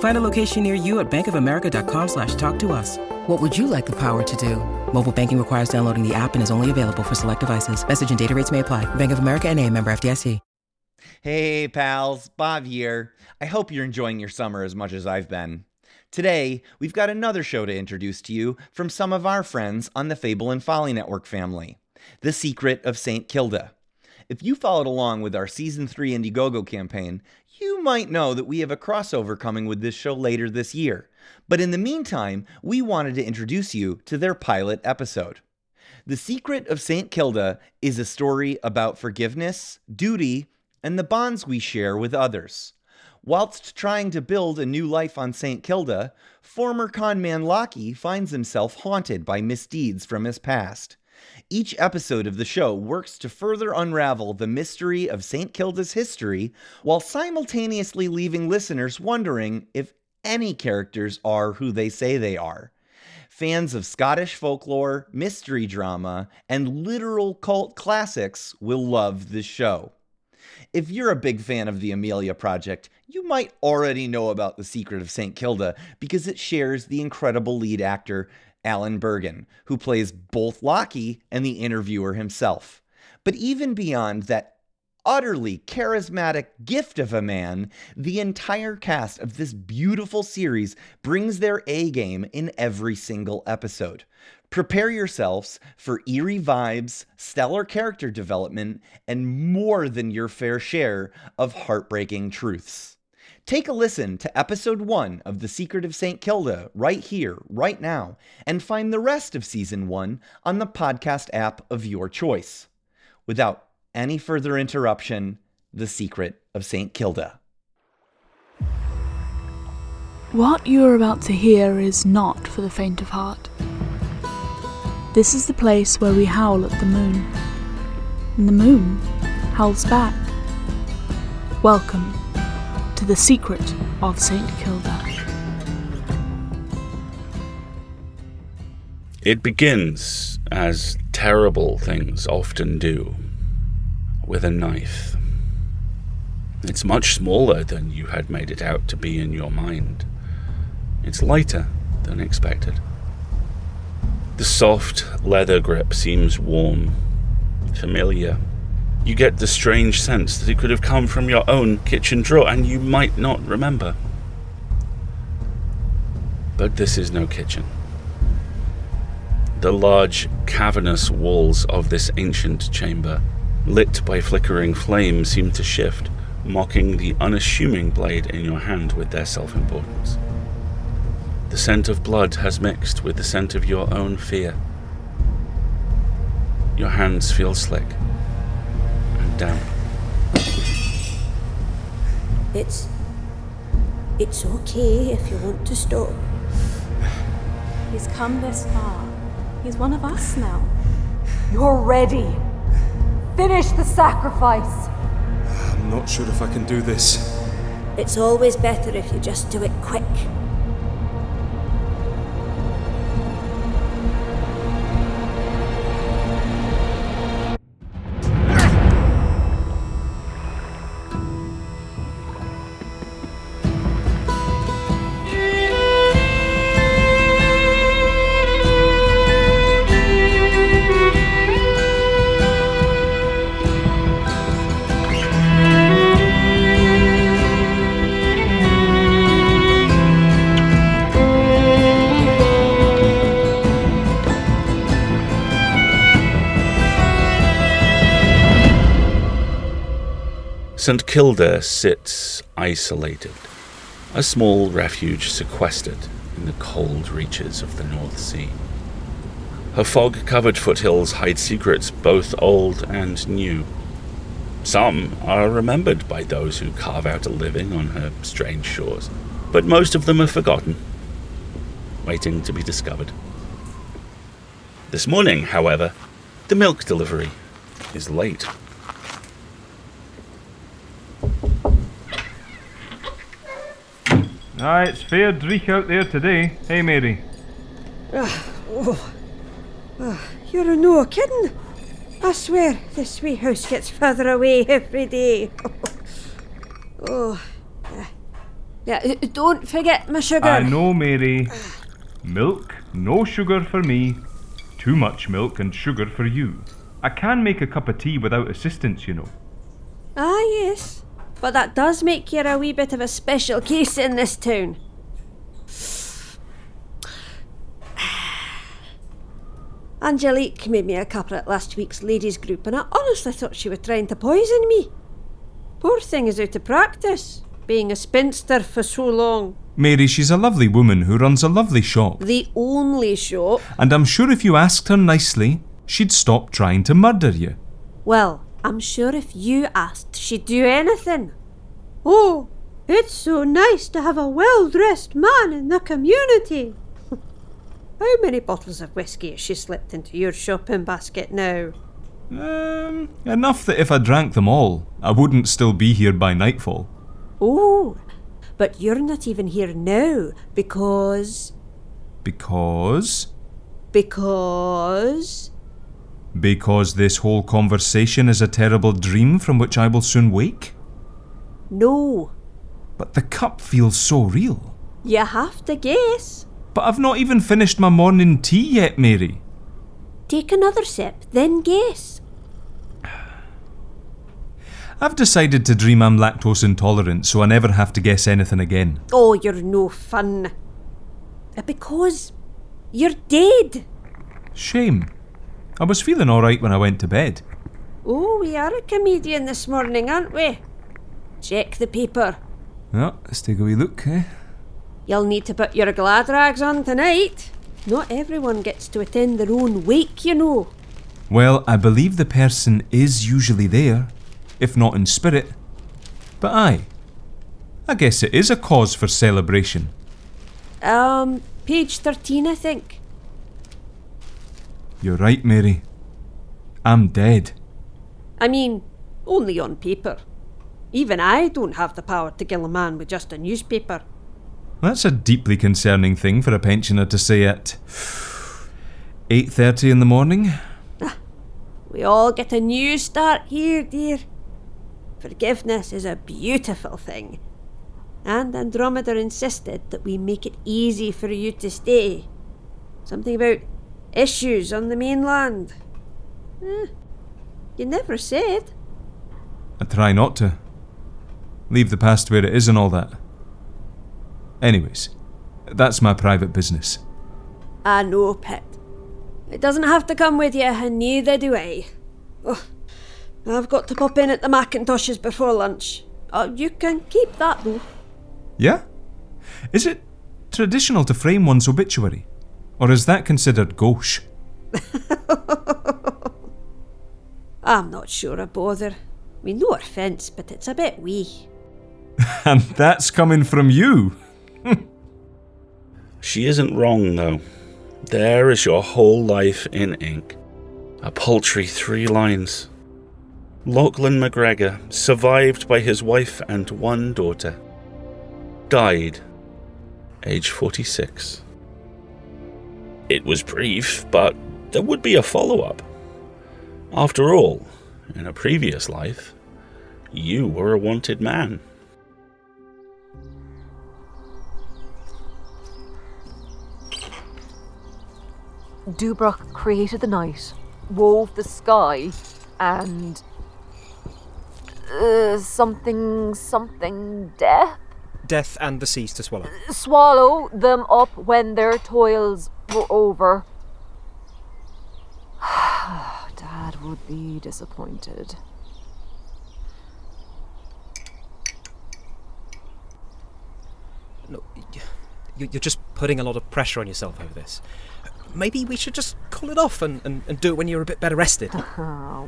Find a location near you at bankofamerica.com slash talk to us. What would you like the power to do? Mobile banking requires downloading the app and is only available for select devices. Message and data rates may apply. Bank of America and a member FDIC. Hey pals, Bob here. I hope you're enjoying your summer as much as I've been. Today, we've got another show to introduce to you from some of our friends on the Fable and Folly Network family. The Secret of St. Kilda. If you followed along with our Season 3 Indiegogo campaign, you might know that we have a crossover coming with this show later this year. But in the meantime, we wanted to introduce you to their pilot episode. The Secret of St. Kilda is a story about forgiveness, duty, and the bonds we share with others. Whilst trying to build a new life on St. Kilda, former conman Lockie finds himself haunted by misdeeds from his past. Each episode of the show works to further unravel the mystery of St. Kilda's history while simultaneously leaving listeners wondering if any characters are who they say they are. Fans of Scottish folklore, mystery drama, and literal cult classics will love this show. If you're a big fan of the Amelia Project, you might already know about The Secret of St. Kilda because it shares the incredible lead actor Alan Burgon, who plays both Lockie and the interviewer himself. But even beyond that utterly charismatic gift of a man, the entire cast of this beautiful series brings their A game in every single episode. Prepare yourselves for eerie vibes, stellar character development, and more than your fair share of heartbreaking truths. Take a listen to episode one of The Secret of St. Kilda right here, right now, and find the rest of season one on the podcast app of your choice. Without any further interruption, The Secret of St. Kilda. What you are about to hear is not for the faint of heart. This is the place where we howl at the moon, and the moon howls back. Welcome to the secret of St. Kilda. It begins, as terrible things often do, with a knife. It's much smaller than you had made it out to be in your mind. It's lighter than expected. The soft leather grip seems warm, familiar. You get the strange sense that it could have come from your own kitchen drawer and you might not remember. But this is no kitchen. The large, cavernous walls of this ancient chamber, lit by flickering flame, seem to shift, mocking the unassuming blade in your hand with their self importance. The scent of blood has mixed with the scent of your own fear. Your hands feel slick and damp. It's. It's okay if you want to stop. He's come this far. He's one of us now. You're ready. Finish the sacrifice. I'm not sure if I can do this. It's always better if you just do it quick. St. Kilda sits isolated, a small refuge sequestered in the cold reaches of the North Sea. Her fog covered foothills hide secrets both old and new. Some are remembered by those who carve out a living on her strange shores, but most of them are forgotten, waiting to be discovered. This morning, however, the milk delivery is late. Aye, it's fair dreich out there today. Hey, Mary. Oh, oh, you're no kidding. I swear, this wee house gets further away every day. oh, yeah. yeah. uh, Don't forget my sugar. I know, Mary. Milk, no sugar for me. Too much milk and sugar for you. I can make a cup of tea without assistance, you know. Ah, yes. But that does make you a wee bit of a special case in this town. Angelique made me a cuppa at last week's ladies' group, and I honestly thought she was trying to poison me. Poor thing is out of practice, being a spinster for so long. Mary, she's a lovely woman who runs a lovely shop. The only shop. And I'm sure if you asked her nicely, she'd stop trying to murder you. Well, I'm sure if you asked, she'd do anything. Oh, it's so nice to have a well dressed man in the community. How many bottles of whiskey has she slipped into your shopping basket now? Um, enough that if I drank them all, I wouldn't still be here by nightfall. Oh, but you're not even here now because. Because. Because. Because this whole conversation is a terrible dream from which I will soon wake? No, But the cup feels so real. you have to guess. But I've not even finished my morning tea yet, Mary. Take another sip, then guess. I've decided to dream I'm lactose intolerant so I never have to guess anything again. Oh, you're no fun. Uh, Because you're dead. Shame. I was feeling alright when I went to bed. Oh, we are a comedian this morning, aren't we? Check the paper. Oh, let's take a wee look, eh? You'll need to put your glad rags on tonight. Not everyone gets to attend their own wake, you know. Well, I believe the person is usually there, if not in spirit. But aye, I guess it is a cause for celebration. Um, page 13, I think. You're right, Mary. I'm dead. I mean, only on paper. Even I don't have the power to kill a man with just a newspaper. That's a deeply concerning thing for a pensioner to say at 8:30 in the morning. Ah, we all get a new start here, dear. Forgiveness is a beautiful thing. And Andromeda insisted that we make it easy for you to stay. Something about issues on the mainland. Eh, you never said. I try not to. Leave the past where it is and all that. Anyways, that's my private business. I know, Pet. It doesn't have to come with you, and neither do I. Oh, I've got to pop in at the Macintoshes before lunch. Oh, you can keep that though. Yeah? Is it traditional to frame one's obituary? Or is that considered gauche? I'm not sure I bother. I mean, no offence, but it's a bit wee. And that's coming from you. She isn't wrong, though. There is your whole life in ink. A paltry three lines. Lachlan MacGregor, survived by his wife and one daughter, died, age 46. It was brief, but there would be a follow up. After all, in a previous life, you were a wanted man. Dubrach created the night, wove the sky, and. Uh, something, something, death? Death and the seas to swallow. Swallow them up when their toils were over, Dad would be disappointed. Look, you're just putting a lot of pressure on yourself over this. Maybe we should just call it off and, and, and do it when you're a bit better rested.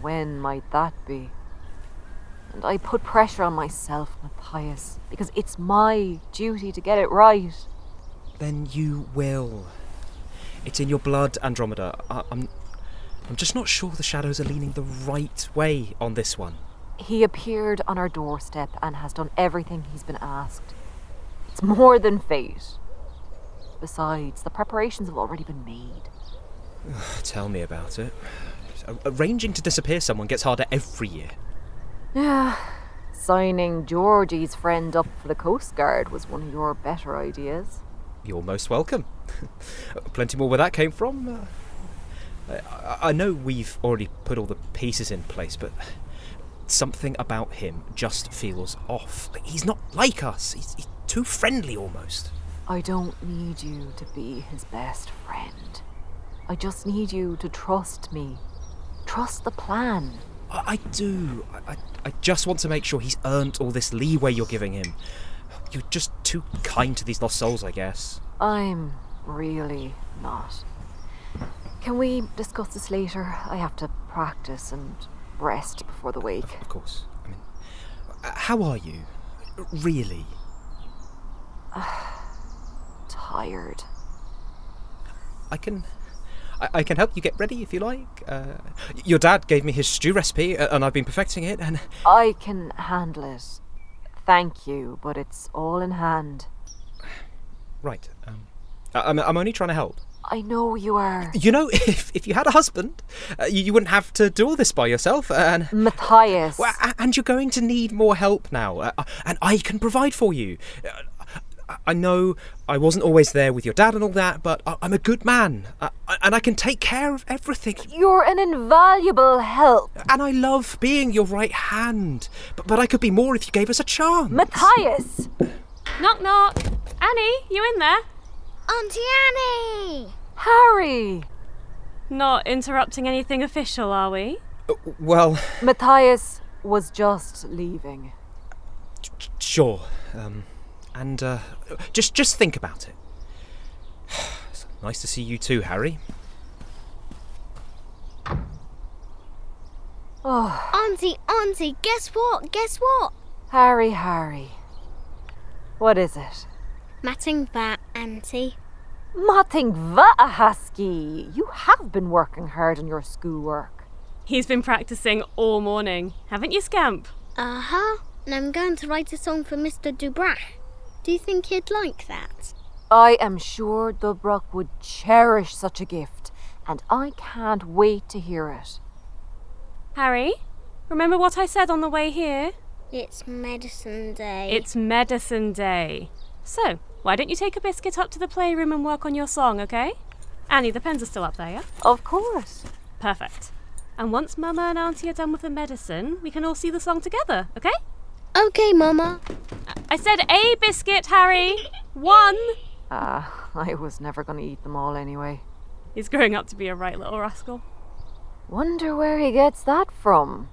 when might that be? And I put pressure on myself, Mathias, because it's my duty to get it right. Then you will. It's in your blood, Andromeda. I, I'm, I'm just not sure the shadows are leaning the right way on this one. He appeared on our doorstep and has done everything he's been asked. It's more than fate. Besides, the preparations have already been made. Tell me about it. Arranging to disappear someone gets harder every year. Yeah, signing Georgie's friend up for the Coast Guard was one of your better ideas. You're most welcome. Plenty more where that came from. Uh, I, I know we've already put all the pieces in place, but something about him just feels off. He's not like us. He's, he's too friendly almost. I don't need you to be his best friend. I just need you to trust me. Trust the plan. I, I do. I, I, I just want to make sure he's earned all this leeway you're giving him. You're just too kind to these lost souls, I guess. I'm really not. Can we discuss this later? I have to practice and rest before the wake. Of course. I mean, uh, how are you? Really? Tired. I can. I, I can help you get ready if you like. Uh, your dad gave me his stew recipe, uh, and I've been perfecting it. And I can handle it. Thank you, but it's all in hand. right, um, I, I'm, I'm only trying to help. I know you are. You know, if if you had a husband, uh, you, you wouldn't have to do all this by yourself. And Mathias. Well, and you're going to need more help now, uh, uh, and I can provide for you. I- I know I wasn't always there with your dad and all that, but I- I'm a good man, uh, and I can take care of everything. You're an invaluable help. And I love being your right hand, but but I could be more if you gave us a chance. Mathias! Knock knock. Annie, you in there? Auntie Annie! Harry! Not interrupting anything official, are we? Uh, well, Mathias was just leaving. sure. Um, and uh, just just think about it. It's nice to see you too, Harry. Oh, Auntie, Auntie, guess what? Guess what? Harry, Harry. What is it? Matting that, Auntie. Matting Vatahaski! You have been working hard on your schoolwork. He's been practicing all morning, haven't you, Scamp? Uh huh. And I'm going to write a song for Mr. Dubrach. Do you think he'd like that? I am sure Dubrach would cherish such a gift, and I can't wait to hear it. Harry, remember what I said on the way here? It's medicine day. It's medicine day. So, why don't you take a biscuit up to the playroom and work on your song, okay? Annie, the pens are still up there, yeah? Of course. Perfect. And once Mama and Auntie are done with the medicine, we can all see the song together, okay? Okay, Mama. I said a biscuit, Harry! One! Ah, I was never going to eat them all anyway. He's growing up to be a right little rascal. Wonder where he gets that from.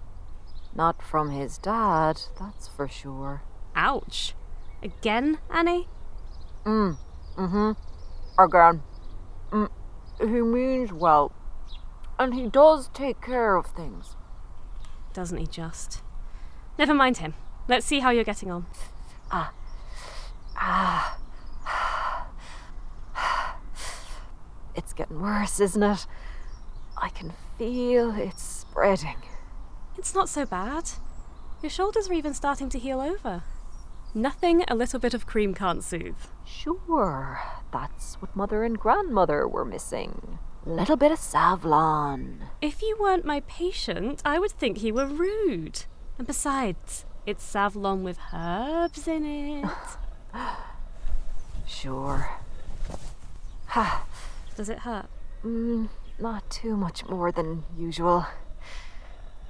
Not from his dad, that's for sure. Ouch. Again, Annie? Mm, mm-hmm. Again. Mm, he means well. And he does take care of things. Doesn't he just? Never mind him. Let's see how you're getting on. Ah. Ah. It's getting worse, isn't it? I can feel it spreading. It's not so bad. Your shoulders are even starting to heal over. Nothing a little bit of cream can't soothe. Sure, that's what mother and grandmother were missing. Little bit of Savlon. If you weren't my patient, I would think you were rude. And besides, it's Savlon with herbs in it. Sure. Ha. Does it hurt? Mm, not too much more than usual.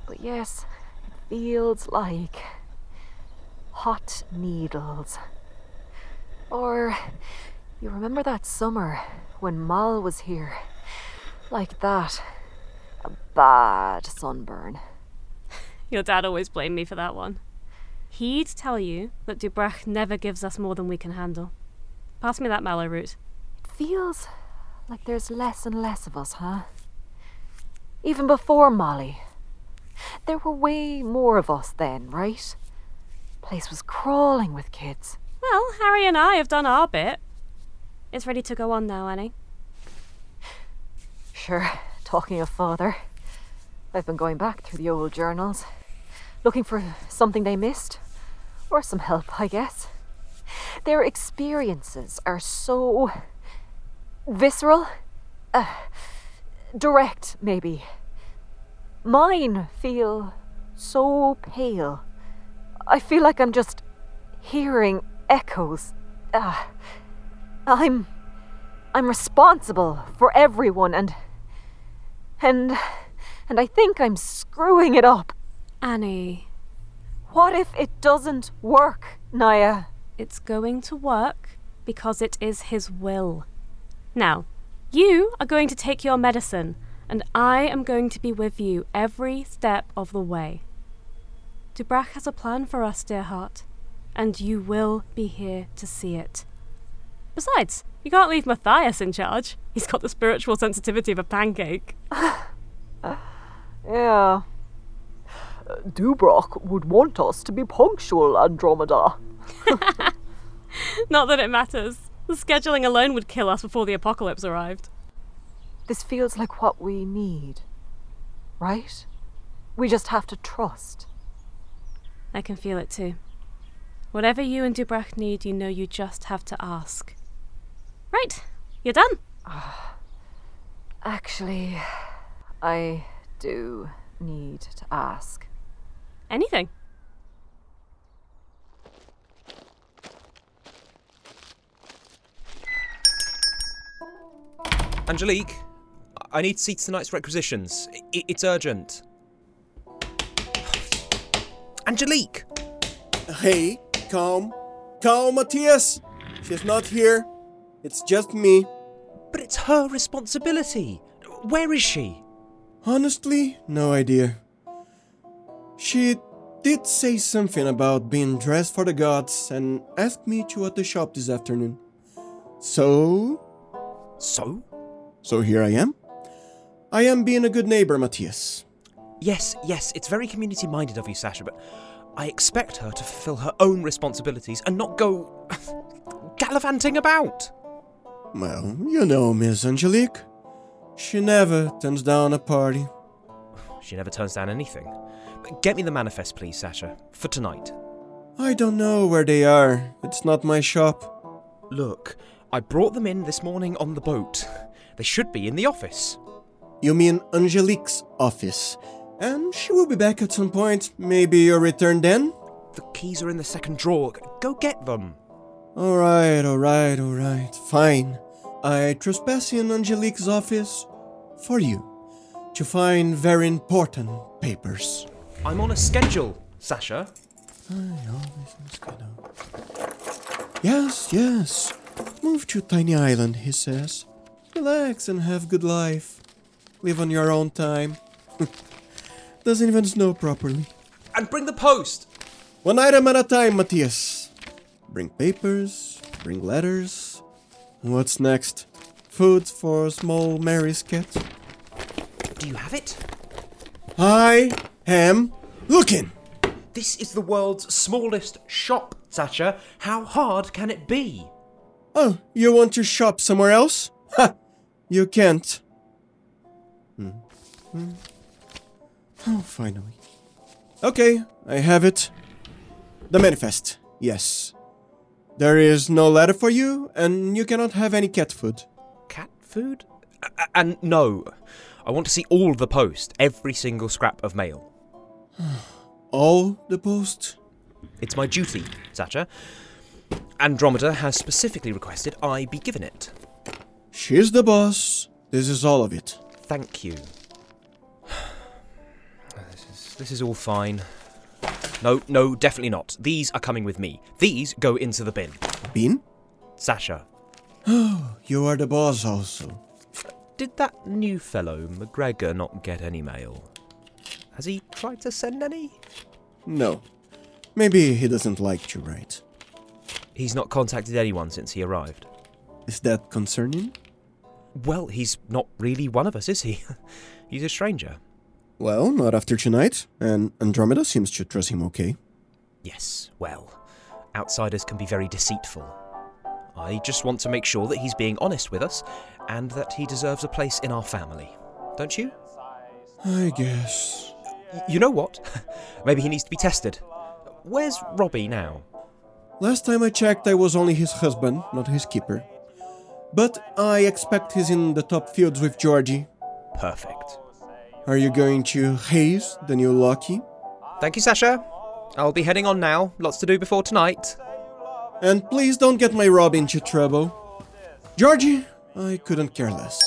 But yes, it feels like hot needles. Or you remember that summer when Mal was here? Like that. A bad sunburn. Your dad always blamed me for that one. He'd tell you that Dubrach never gives us more than we can handle. Pass me that mallow root. It feels like there's less and less of us, huh? Even before Molly. There were way more of us then, right? Place was crawling with kids. Well, Harry and I have done our bit. It's ready to go on now, Annie. Sure, talking of father. I've been going back through the old journals, looking for something they missed, or some help, I guess. Their experiences are so visceral, uh, direct, maybe. Mine feel so pale. I feel like I'm just hearing echoes. Uh, I'm. I'm responsible for everyone and. And. And I think I'm screwing it up. Annie. What if it doesn't work, Naya? It's going to work because it is his will. Now, you are going to take your medicine, and I am going to be with you every step of the way. Dubrach has a plan for us, dear heart, and you will be here to see it. Besides, you can't leave Mathias in charge. He's got the spiritual sensitivity of a pancake. Yeah. Dubrach would want us to be punctual, Andromeda. Not that it matters. The scheduling alone would kill us before the apocalypse arrived. This feels like what we need, right? We just have to trust. I can feel it too. Whatever you and Dubrach need, you know you just have to ask. Right, you're done. Actually, I do need to ask. Anything. Angelique, I need to see tonight's requisitions. I- it's urgent. Angelique! Hey, calm. Calm, Mathias. She's not here. It's just me. But it's her responsibility. Where is she? Honestly, no idea. She did say something about being dressed for the gods and asked me to at the shop this afternoon. So. So? So here I am. I am being a good neighbor, Mathias. Yes, yes, it's very community minded of you, Sacha, but I expect her to fulfill her own responsibilities and not go gallivanting about. Well, you know Miss Angelique. She never turns down a party. She never turns down anything. Get me the manifest, please, Sacha, for tonight. I don't know where they are. It's not my shop. Look, I brought them in this morning on the boat. They should be in the office. You mean Angelique's office. And she will be back at some point. Maybe you'll return then? The keys are in the second drawer. Go get them. Alright, alright, alright. Fine. I trespass in Angelique's office for you to find very important papers. I'm on a schedule, Sacha. I always on schedule. Yes, yes. Move to Tiny Island, he says. Relax and have good life. Live on your own time. Doesn't even snow properly. And bring the post! One item at a time, Mathias. Bring papers, bring letters. What's next? Food for small Mary's cat? Do you have it? I am looking. This is the world's smallest shop, Sacha. How hard can it be? Oh, you want to shop somewhere else? Ha! You can't. Hmm. Hmm. Oh, finally. Okay, I have it. The manifest, yes. There is no letter for you, and you cannot have any cat food. Cat food? A- and no, I want to see all the post, every single scrap of mail. All the post? It's my duty, Sacha. Andromeda has specifically requested I be given it. She's the boss. This is all of it. Thank you. This is, this is all fine. No, no, definitely not. These are coming with me. These go into the bin. Bin? Sacha, Oh, you are the boss also. did that new fellow, MacGregor, not get any mail? Has he tried to send any? No. Maybe he doesn't like to write. He's not contacted anyone since he arrived. Is that concerning? Well, he's not really one of us, is he? he's a stranger. Well, not after tonight, and Andromeda seems to trust him okay. Yes, well, outsiders can be very deceitful. I just want to make sure that he's being honest with us and that he deserves a place in our family. Don't you? I guess. You know what? Maybe he needs to be tested. Where's Robbie now? Last time I checked, I was only his husband, not his keeper. But I expect he's in the top fields with Georgie. Perfect. Are you going to haze the new Lockie? Thank you, Sacha. I'll be heading on now. Lots to do before tonight. And please don't get my Rob into trouble. Georgie, I couldn't care less.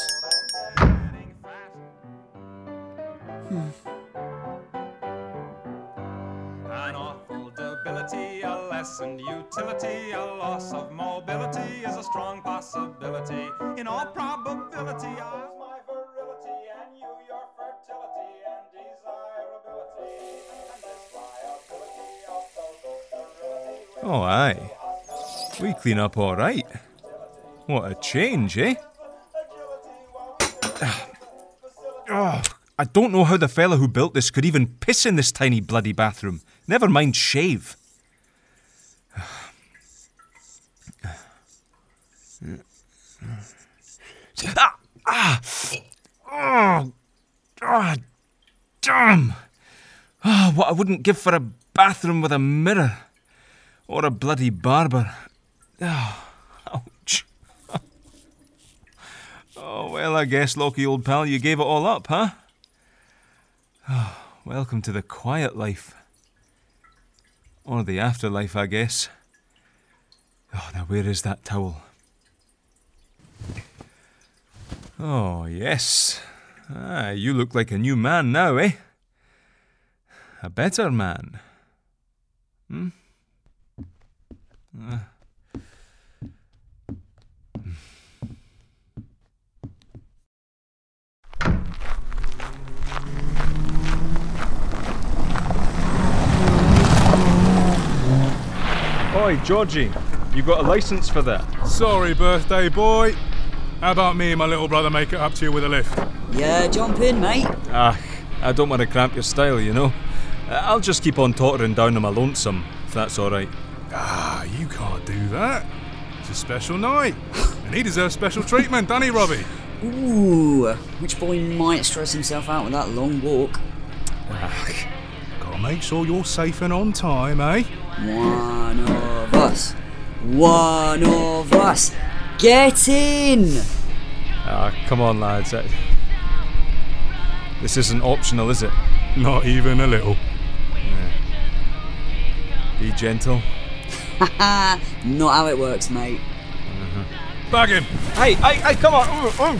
Lessened utility, a loss of mobility is a strong possibility. In all probability, I my virility and you your fertility and desirability. And this liability of social. Oh, aye. We clean up all right. What a change, eh? Oh, I don't know how the fella who built this could even piss in this tiny bloody bathroom. Never mind shave. Ah! Ah! Oh! Ah! Damn! Ah, what I wouldn't give for a bathroom with a mirror. Or a bloody barber. Oh, ouch. Oh, well, I guess, Lockie, old pal, you gave it all up, huh? Oh, welcome to the quiet life. Or the afterlife, I guess. Oh, now where is that towel? Oh, yes. Ah, you look like a new man now, eh? A better man. Hmm? Uh. Oi, Georgie, you got a license for that? Sorry, birthday boy. How about me and my little brother make it up to you with a lift? Yeah, jump in, mate. Ah, I don't want to cramp your style, you know. Uh, I'll just keep on tottering down on my lonesome, if that's alright. Ah, you can't do that. It's a special night. and he deserves special treatment, doesn't he, Robbie? Ooh, which boy might stress himself out with that long walk? Gotta make sure you're safe and on time, eh? One of us. One of us. Get in! Ah, come on, lads. Uh, This isn't optional, is it? Not even a little. Be gentle. Haha, not how it works, mate. Bag him! Hey, hey, hey, come on!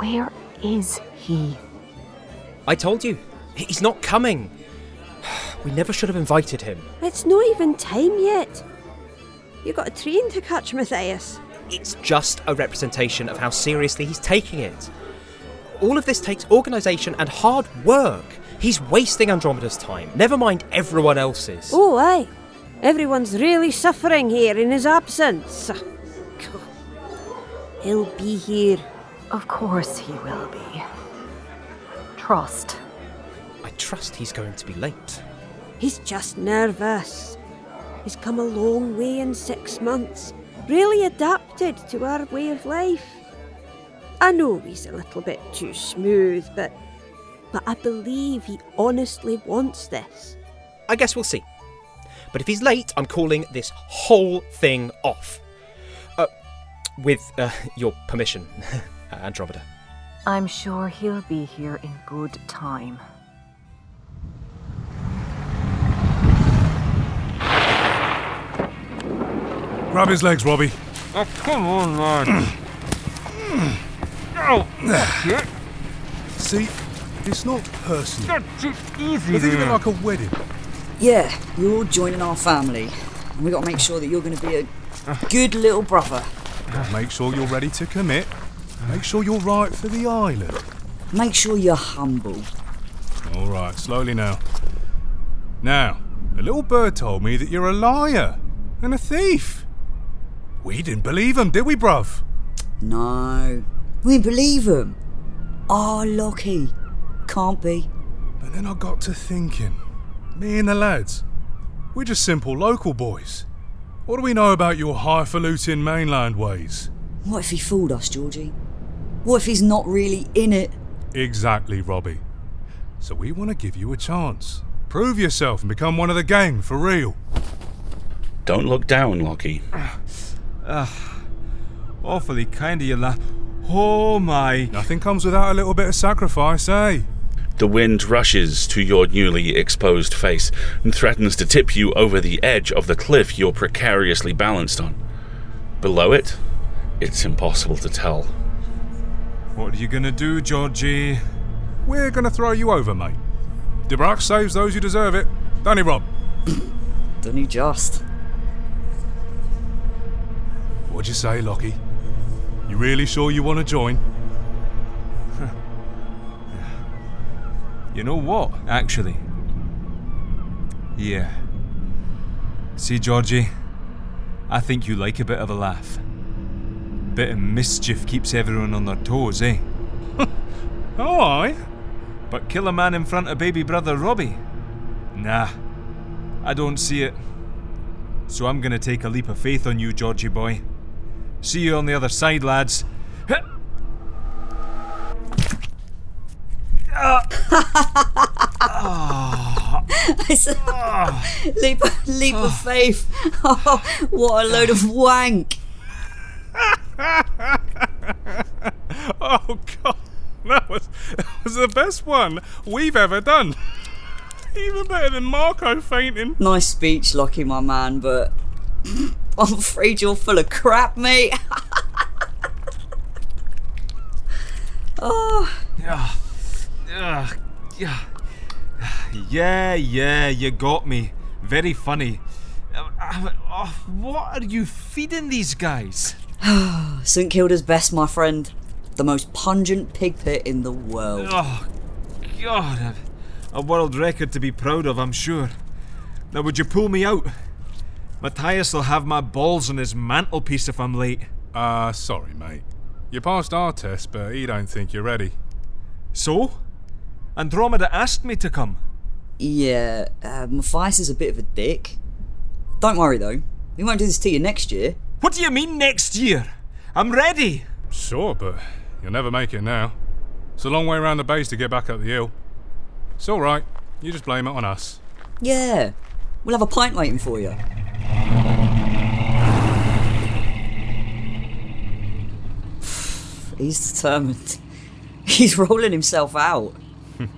Where is he? I told you, he's not coming. We never should have invited him. It's not even time yet. You've got a train to catch, Mathias. It's just a representation of how seriously he's taking it. All of this takes organisation and hard work. He's wasting Andromeda's time, never mind everyone else's. Oh, aye. Everyone's really suffering here in his absence. He'll be here. Of course he will be. Trust. I trust he's going to be late. He's just nervous. He's come a long way in six months, really adapted to our way of life. I know he's a little bit too smooth, but but I believe he honestly wants this. I guess we'll see. But if he's late, I'm calling this whole thing off. Uh, with uh, your permission, Andromeda. I'm sure he'll be here in good time. Grab his legs, Robbie. Oh, come on, man. oh, shit. See, it's not personal. That's too easy But think of it there. like a wedding. Yeah, you're all joining our family. And we gotta make sure that you're gonna be a uh. good little brother. Make sure you're ready to commit. Make sure you're right for the island. Make sure you're humble. All right, slowly now. Now, a little bird told me that you're a liar and a thief. We didn't believe him, did we, bruv? No, we believe him. Oh, Lockie. Can't be. And then I got to thinking. Me and the lads, we're just simple local boys. What do we know about your highfalutin mainland ways? What if he fooled us, Georgie? What if he's not really in it? Exactly, Robbie. So we want to give you a chance. Prove yourself and become one of the gang for real. Don't look down, Lockie. Ah, awfully kind of you, la. Oh my. Nothing comes without a little bit of sacrifice, eh? The wind rushes to your newly exposed face and threatens to tip you over the edge of the cliff you're precariously balanced on. Below it, it's impossible to tell. What are you gonna do, Georgie? We're gonna throw you over, mate. Dubrach saves those who deserve it. Don't he, Rob? Don't he just? What'd you say, Lockie? You really sure you want to join? You know what, actually? Yeah. See, Georgie, I think you like a bit of a laugh. Bit of mischief keeps everyone on their toes, eh? Oh, aye. But kill a man in front of baby brother Robbie? Nah, I don't see it. So I'm gonna take a leap of faith on you, Georgie boy. See you on the other side, lads. It's a leap, leap of faith. Oh, what a load of wank. oh God, that was that was the best one we've ever done. Even better than Marco fainting. Nice speech, Lockie, my man, but I'm afraid you're full of crap, mate. oh, Yeah. Yeah. Yeah. Yeah, yeah, you got me. Very funny. Uh, uh, uh, what are you feeding these guys? St Kilda's best, my friend. The most pungent pig pit in the world. Oh, God. A, a world record to be proud of, I'm sure. Now, would you pull me out? Mathias will have my balls on his mantelpiece if I'm late. Uh, sorry, mate. You passed our test, but he don't think you're ready. So? Andromeda asked me to come. Yeah, uh, Matthias is a bit of a dick. Don't worry though, we won't do this to you next year. What do you mean next year? I'm ready. Sure, but you'll never make it now. It's a long way around the base to get back up the hill. It's all right. You just blame it on us. Yeah, we'll have a pint waiting for you. He's determined. He's rolling himself out.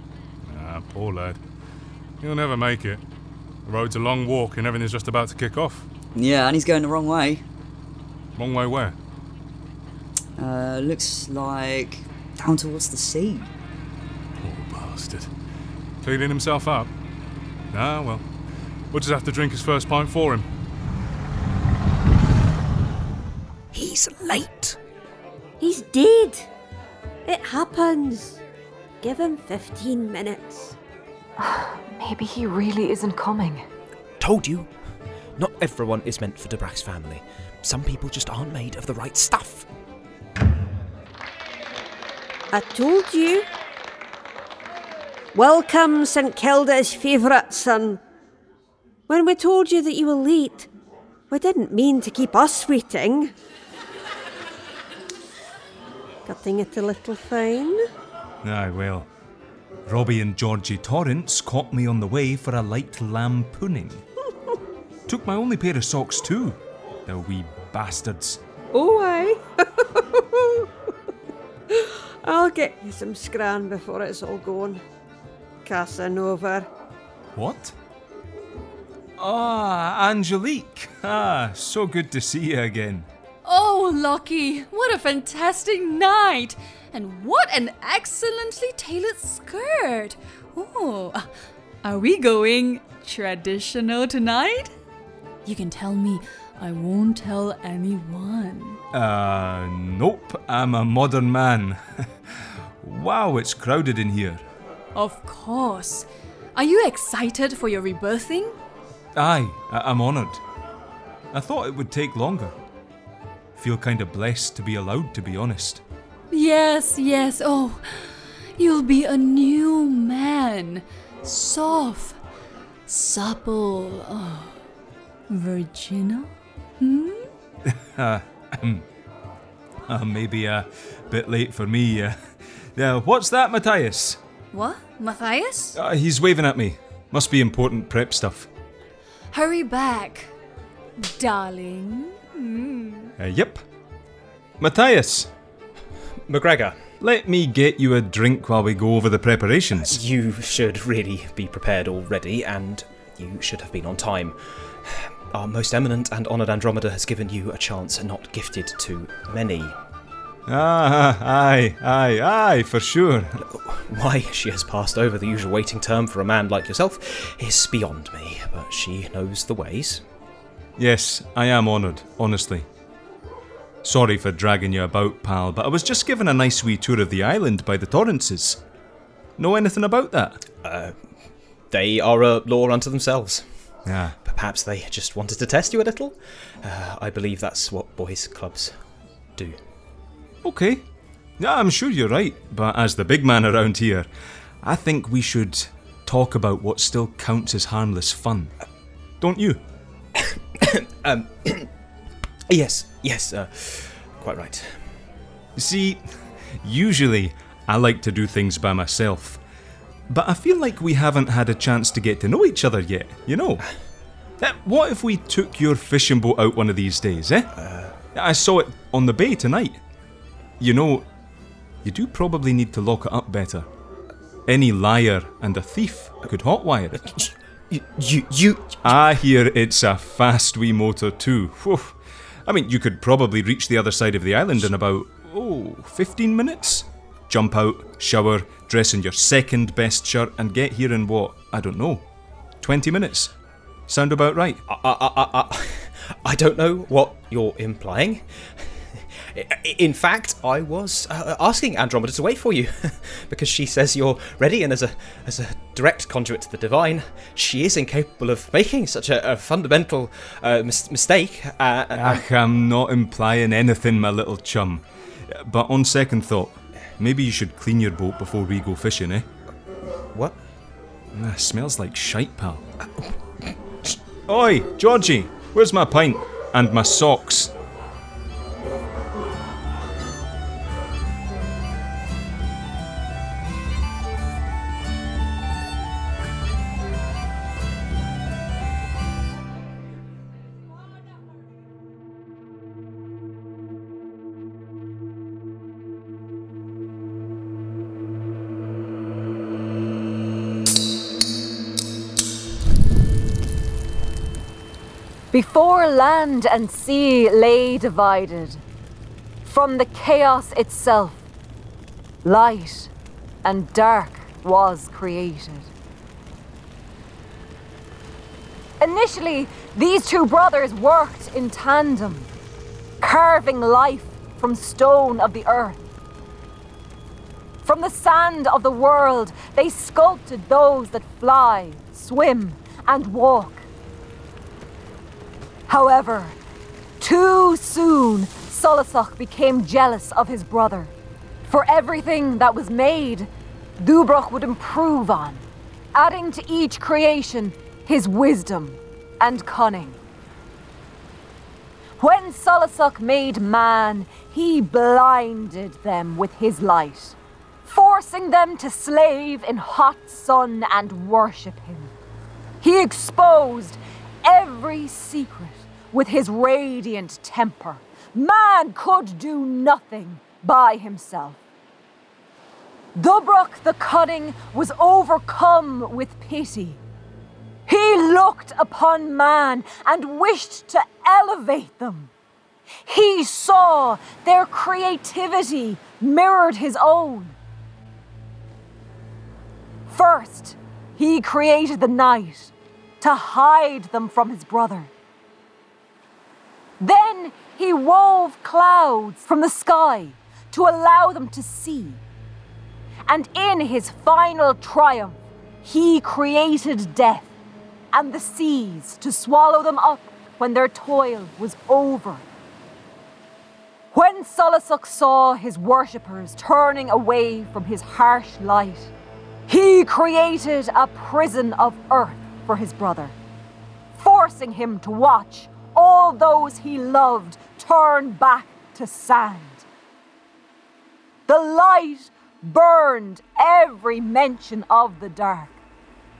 Ah, poor lad. He'll never make it. The road's a long walk and everything's just about to kick off. Yeah, and he's going the wrong way. Wrong way where? Uh, looks like down towards the sea. Poor bastard. Cleaning himself up? Ah, well. We'll just have to drink his first pint for him. He's late. He's dead. It happens. Give him 15 minutes. Maybe he really isn't coming. Told you. Not everyone is meant for Dubrach's family. Some people just aren't made of the right stuff. I told you. Welcome, St Kilda's favourite son. When we told you that you were late, we didn't mean to keep us waiting. Cutting it a little fine. Aye, well. Robbie and Georgie Torrance caught me on the way for a light lampooning. Took my only pair of socks too. The wee bastards. Oh, aye. I'll get you some scran before it's all gone. Casanova. What? Ah, Angelique. Ah, so good to see you again. Oh, Lockie, what a fantastic night! And what an excellently tailored skirt! Oh, are we going traditional tonight? You can tell me. I won't tell anyone. Uh, nope, I'm a modern man. wow, it's crowded in here. Of course. Are you excited for your rebirthing? Aye, I- I'm honoured. I thought it would take longer. Feel kinda blessed to be allowed, to be honest. Yes, yes. Oh, you'll be a new man. Soft, supple, oh, virginal. Hmm? Uh, uh, maybe a bit late for me. Uh, yeah, what's that, Mathias? What? Mathias? Uh, he's waving at me. Must be important prep stuff. Hurry back, darling. Hmm. Uh, yep. Mathias! MacGregor. Let me get you a drink while we go over the preparations. You should really be prepared already, and you should have been on time. Our most eminent and honoured Andromeda has given you a chance not gifted to many. Ah, aye, aye, aye, for sure. Why she has passed over the usual waiting term for a man like yourself is beyond me, but she knows the ways. Yes, I am honoured, honestly. Sorry for dragging you about, pal, but I was just given a nice wee tour of the island by the Torrances. Know anything about that? Uh, they are a law unto themselves. Yeah. Perhaps they just wanted to test you a little. Uh, I believe that's what boys' clubs do. Okay. Yeah, I'm sure you're right, but as the big man around here, I think we should talk about what still counts as harmless fun. Don't you? um, yes, yes, uh, quite right. See, usually I like to do things by myself, but I feel like we haven't had a chance to get to know each other yet, you know? What if we took your fishing boat out one of these days, eh? I saw it on the bay tonight. You know, you do probably need to lock it up better. Any liar and a thief could hotwire it. You, you, I hear it's a fast wee motor too. Whew. I mean, you could probably reach the other side of the island in about, oh, 15 minutes? Jump out, shower, dress in your second best shirt, and get here in what? I don't know. 20 minutes? Sound about right? I, I, I, I, I don't know what you're implying. In fact, I was uh, asking Andromeda to wait for you because she says you're ready, and as a as a direct conduit to the divine, she is incapable of making such a, a fundamental uh, mis- mistake. Uh, Ach, I'm not implying anything, my little chum. But on second thought, maybe you should clean your boat before we go fishing, eh? What? Ah, smells like shite, pal. Oi, Georgie, where's my pint? And my socks? Before land and sea lay divided, from the chaos itself, light and dark was created. Initially, these two brothers worked in tandem, carving life from stone of the earth. From the sand of the world, they sculpted those that fly, swim, and walk. However, too soon, Solasok became jealous of his brother. For everything that was made, Dubrach would improve on, adding to each creation his wisdom and cunning. When Solasok made man, he blinded them with his light, forcing them to slave in hot sun and worship him. He exposed every secret with his radiant temper. Man could do nothing by himself. Dubrach the Cunning was overcome with pity. He looked upon man and wished to elevate them. He saw their creativity mirrored his own. First, he created the night, to hide them from his brother. Then he wove clouds from the sky to allow them to see. And in his final triumph, he created death and the seas to swallow them up when their toil was over. When Solasuk saw his worshippers turning away from his harsh light, he created a prison of earth for his brother, forcing him to watch all those he loved turn back to sand. The light burned every mention of the dark,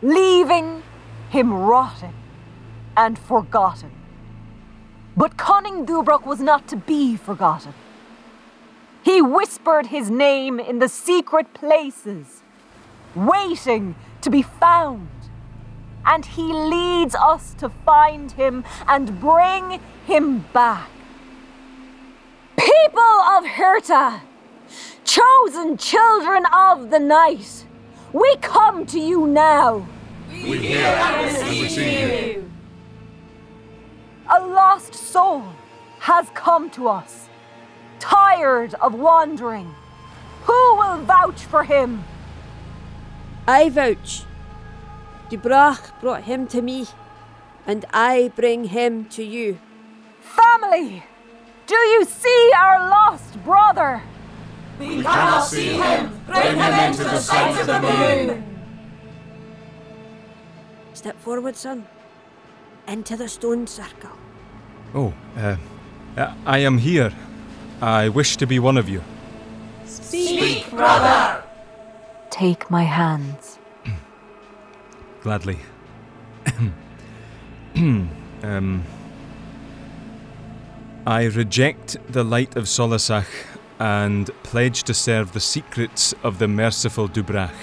leaving him rotting and forgotten. But cunning Dubrach was not to be forgotten. He whispered his name in the secret places, waiting to be found. And he leads us to find him and bring him back. People of Hirta, chosen children of the night, we come to you now. We hear and receive you. A lost soul has come to us, tired of wandering. Who will vouch for him? I vouch. Dubrach brought him to me, and I bring him to you. Family, do you see our lost brother? We cannot see him. Bring him into the sight of the moon. Step forward, son. Into the stone circle. Oh, uh, I am here. I wish to be one of you. Speak, brother. Take my hands. Gladly. um, I reject the light of Solasach and pledge to serve the secrets of the merciful Dubrach.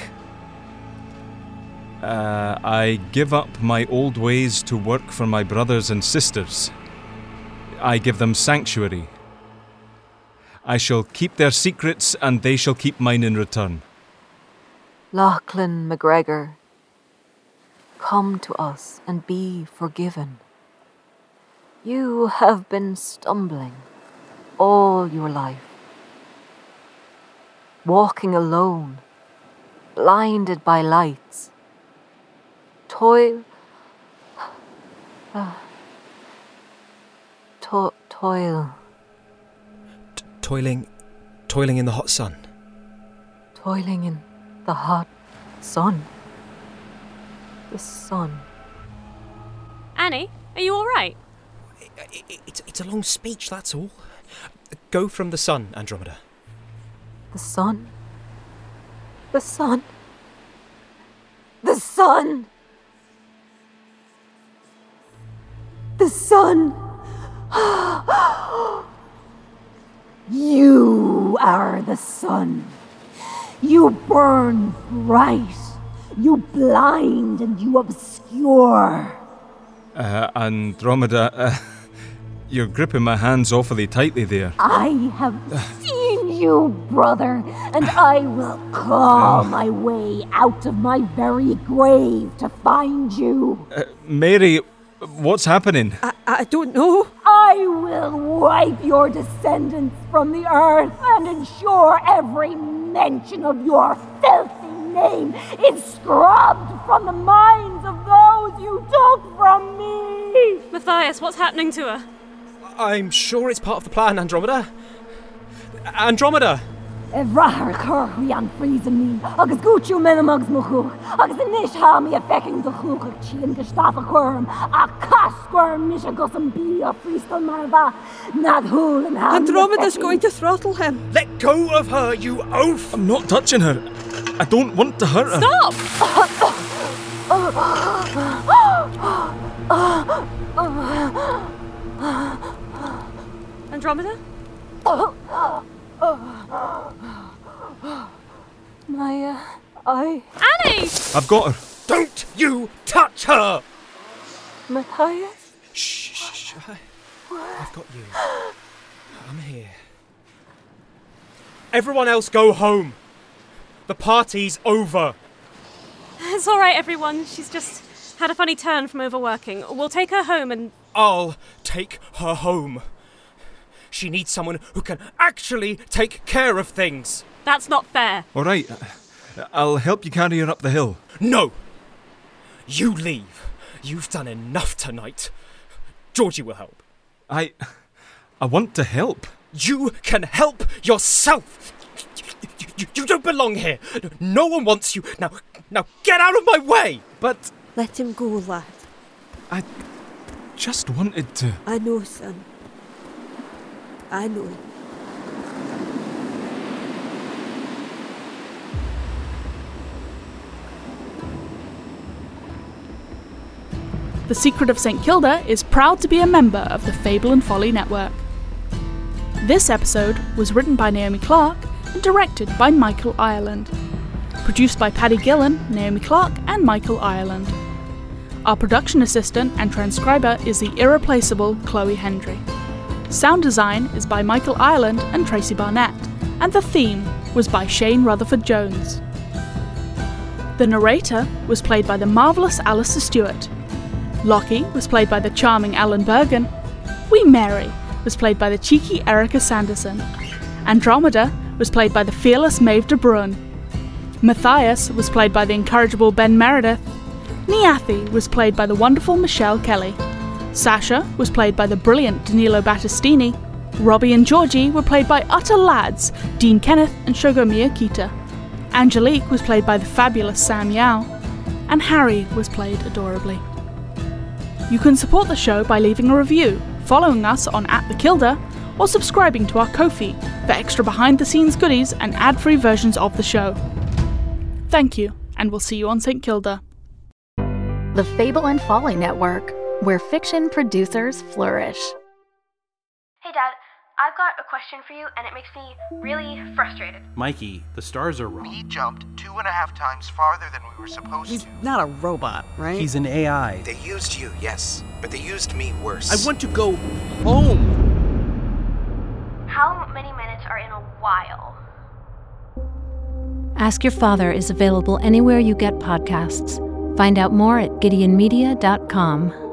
Uh, I give up my old ways to work for my brothers and sisters. I give them sanctuary. I shall keep their secrets and they shall keep mine in return. Lachlan MacGregor, come to us and be forgiven. You have been stumbling all your life, walking alone, blinded by lights, toil, uh, to- toil, Toiling, toiling in the hot sun. toiling in the hot sun. The sun. Annie, are you all right? It's, it's a long speech, that's all. Go from the sun, Andromeda. The sun. The sun. The sun. The sun. You are the sun. You burn bright. You blind and you obscure. Uh, Andromeda, uh, you're gripping my hands awfully tightly there. I have seen you, brother, and I will claw my way out of my very grave to find you. Uh, Mary, what's happening? I, I don't know. I will wipe your descendants from the earth and ensure every mention of your filthy name is scrubbed from the minds of those you took from me. Mathias, what's happening to her? I'm sure it's part of the plan, Andromeda. Andromeda! Evrahar chur hui an friesen mi, agus gútú mena mugs mo chuch, agus in níis ha mi a fecking de chuchach tí an gestafa chum, a casquirm mis a gus an bí a freestal mar bha, nad húl an ha. Andromeda's going to throttle him. Let go of her, you oaf! I'm not touching her. I don't want to hurt her. Stop! Andromeda? My, uh, I. Annie! I've got her. Don't you touch her! Mathias? Shh, shh, shh. I- I've got you. I'm here. Everyone else go home. The party's over. It's all right, everyone. She's just had a funny turn from overworking. We'll take her home and. I'll take her home. She needs someone who can actually take care of things. That's not fair. All right, I'll help you carry her up the hill. No! You leave. You've done enough tonight. Georgie will help. I. I want to help. You can help yourself! You, you, you don't belong here. No one wants you. Now, now get out of my way! But. Let him go, lad. I just wanted to. I know, son. I know. The Secret of St. Kilda is proud to be a member of the Fable and Folly Network. This episode was written by Naomi Clarke and directed by Michael Ireland. Produced by Paddy Gillen, Naomi Clarke, and Michael Ireland. Our production assistant and transcriber is the irreplaceable Chloe Hendry. Sound design is by Michael Ireland and Tracy Barnett, and the theme was by Shane Rutherfoord-Jones. The narrator was played by the marvellous Alasdair Stuart. Lockie was played by the charming Alan Burgon. Wee Mary was played by the cheeky Erika Sanderson. Andromeda was played by the fearless Meabh de Brun. Mathias was played by the incorrigible Ben Meredith. Niyathi was played by the wonderful Michelle Kelly. Sacha was played by the brilliant Danilo Battistini. Robbie and Georgie were played by utter lads Dean Kenneth and Shogo Miyakita. Angelique was played by the fabulous Sam Yao. And Harry was played adorably. You can support the show by leaving a review, following us on at the Kilda, or subscribing to our Ko-fi for extra behind-the-scenes goodies and ad-free versions of the show. Thank you, and we'll see you on St. Kilda. The Fable and Folly Network, where fiction producers flourish. Hey, Dad, I've got a question for you, and it makes me really frustrated. Mikey, the stars are wrong. He jumped two and a half times farther than we were supposed to. He's to. not a robot, right? He's an AI. They used you, yes, but they used me worse. I want to go home. How many minutes are in a while? Ask Your Father is available anywhere you get podcasts. Find out more at gideonmedia.com.